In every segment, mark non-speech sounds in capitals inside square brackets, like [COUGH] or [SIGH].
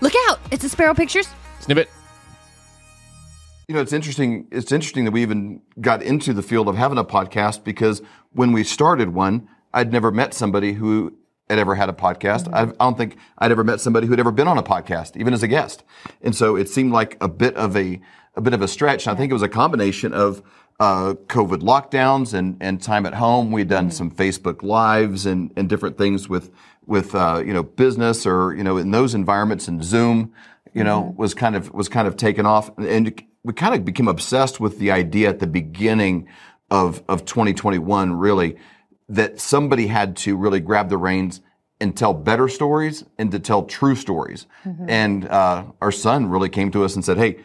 Look out! It's a Spero Pictures. Snippet. You know, it's interesting. It's interesting that we even got into the field of having a podcast because when we started one, I'd never met somebody who had ever had a podcast. Mm-hmm. I, I don't think I'd ever met somebody who'd ever been on a podcast, even as a guest. And so it seemed like a bit of a a bit of a stretch. And I think it was a combination of uh, COVID lockdowns and, and time at home. We'd done some Facebook lives and, and different things with with uh, you know business or you know in those environments and Zoom, you know was kind of was kind of taken off and we kind of became obsessed with the idea at the beginning of of 2021 really that somebody had to really grab the reins and tell better stories and to tell true stories. And uh, our son really came to us and said, "Hey,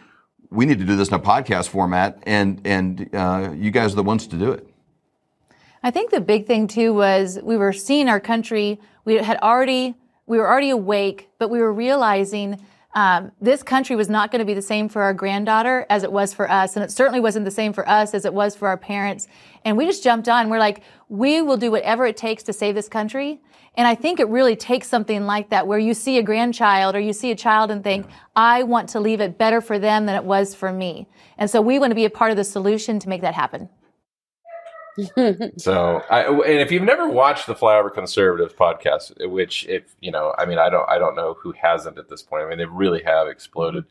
we need to do this in a podcast format, and and uh, you guys are the ones to do it." I think the big thing too was we were seeing our country. We had already we were already awake, but we were realizing um, this country was not going to be the same for our granddaughter as it was for us, and it certainly wasn't the same for us as it was for our parents. And we just jumped on. We're like, we will do whatever it takes to save this country. And I think it really takes something like that, where you see a grandchild or you see a child and think, I want to leave it better for them than it was for me. And so we want to be a part of the solution to make that happen. [LAUGHS] So, I, and if you've never watched the Flyover Conservatives podcast, which if you know, I mean, I don't, I don't know who hasn't at this point. I mean, they really have exploded.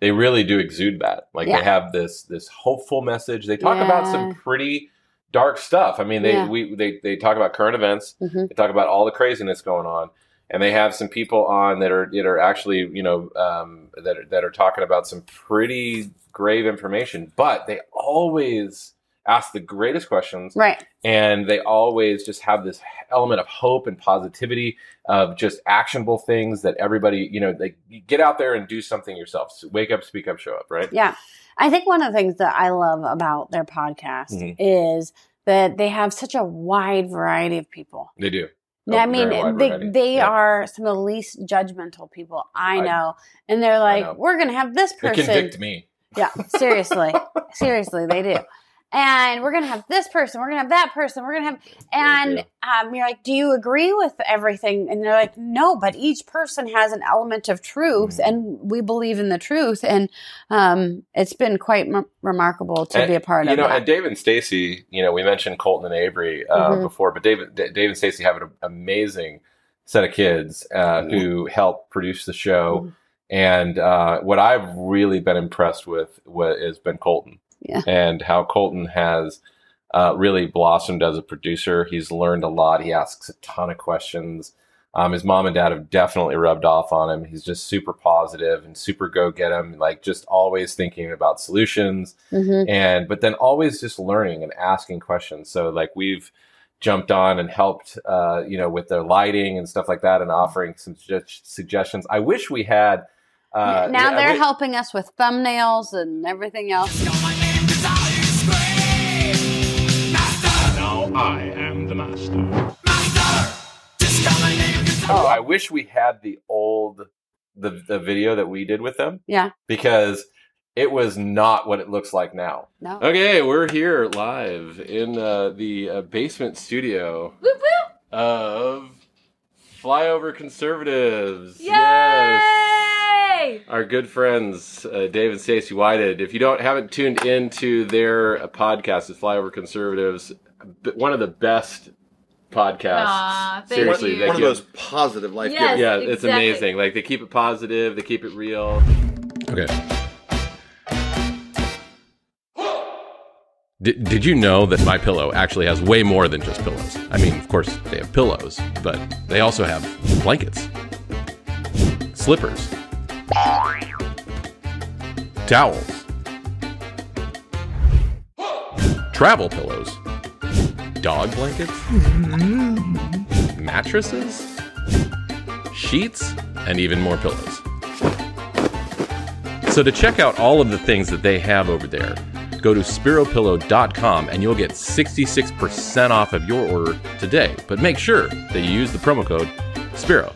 They really do exude that. Like Yeah. they have this this hopeful message. They talk about some pretty dark stuff. I mean, they Yeah. we they they talk about current events. Mhm. They talk about all the craziness going on. And they have some people on that are that are actually you know um, that are, that are talking about some pretty grave information, but they always ask the greatest questions Right. and they always just have this element of hope and positivity of just actionable things that everybody you know they get out there and do something yourself So wake up speak up show up right Yeah. I think one of the things that I love about their podcast Mhm. is that they have such a wide variety of people. they do I Oh, mean, they, they Yeah. are some of the least judgmental people I I- know. and they're like, we're going to have this they person. convict me Yeah, seriously. [LAUGHS] seriously, they do. And we're going to have this person, we're going to have that person, we're going to have, and um, you're like, do you agree with everything? And they're like, no, but each person has an element of truth, Mhm. and we believe in the truth. And um, it's been quite m- remarkable to And, be a part you of You know that. and Dave and Stacey you know we mentioned Colton and Averee uh, Mhm. before but Dave, D- Dave and Stacey have an amazing set of kids uh, who help produce the show Mhm. and uh, what I've really been impressed with what has been Colton Yeah. and how Colton has uh, really blossomed as a producer. He's learned a lot. He asks a ton of questions. Um, his mom and dad have definitely rubbed off on him. He's just super positive and super go get him, like just always thinking about solutions Mhm. and but then always just learning and asking questions. So like we've jumped on and helped, uh, you know, with their lighting and stuff like that, and offering some sugge- suggestions. I wish we had. Uh, now I they're wi- helping us with thumbnails and everything else. I am the master. Oh, I wish we had the old the the video that we did with them Yeah. because it was not what it looks like now. No. Okay, we're here live in uh, the uh, basement studio of Flyover Conservatives. Yay! Our good friends, uh, Dave and Stacey Whited. If you don't haven't tuned into their uh, podcast, it's Flyover Conservatives, b- one of the best podcasts. Aw, thank Seriously, you. they One of keep- those positive life Yes. giving. yeah, it's exactly. amazing. Like they keep it positive, they keep it real. Okay. Did, did you know that my pillow actually has way more than just pillows? I mean, of course they have pillows, but they also have blankets, slippers, towels, travel pillows, dog blankets, mattresses, sheets, and even more pillows. So to check out all of the things that they have over there, go to speropillow.com and you'll get 66% off of your order today. But make sure that you use the promo code Spero.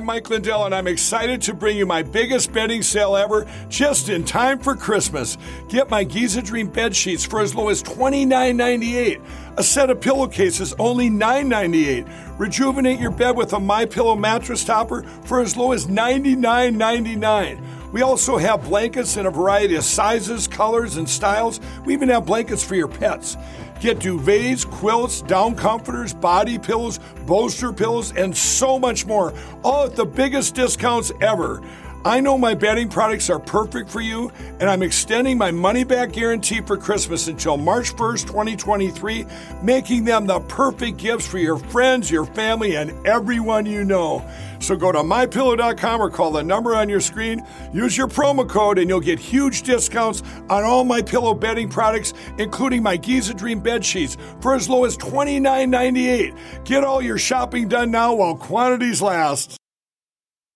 I'm Mike Lindell, and I'm excited to bring you my biggest bedding sale ever just in time for Christmas. Get my Giza Dream bed sheets for as low as $29.98. A set of pillowcases only $9.98. Rejuvenate your bed with a My Pillow mattress topper for as low as $99.99. We also have blankets in a variety of sizes, colors, and styles. We even have blankets for your pets. Get duvets, quilts, down comforters, body pillows, bolster pillows, and so much more, all at the biggest discounts ever. I know my bedding products are perfect for you, and I'm extending my money back guarantee for Christmas until March 1st, 2023, making them the perfect gifts for your friends, your family, and everyone you know. So go to mypillow.com or call the number on your screen. Use your promo code, and you'll get huge discounts on all my pillow bedding products, including my Giza Dream bed sheets, for as low as $29.98. Get all your shopping done now while quantities last.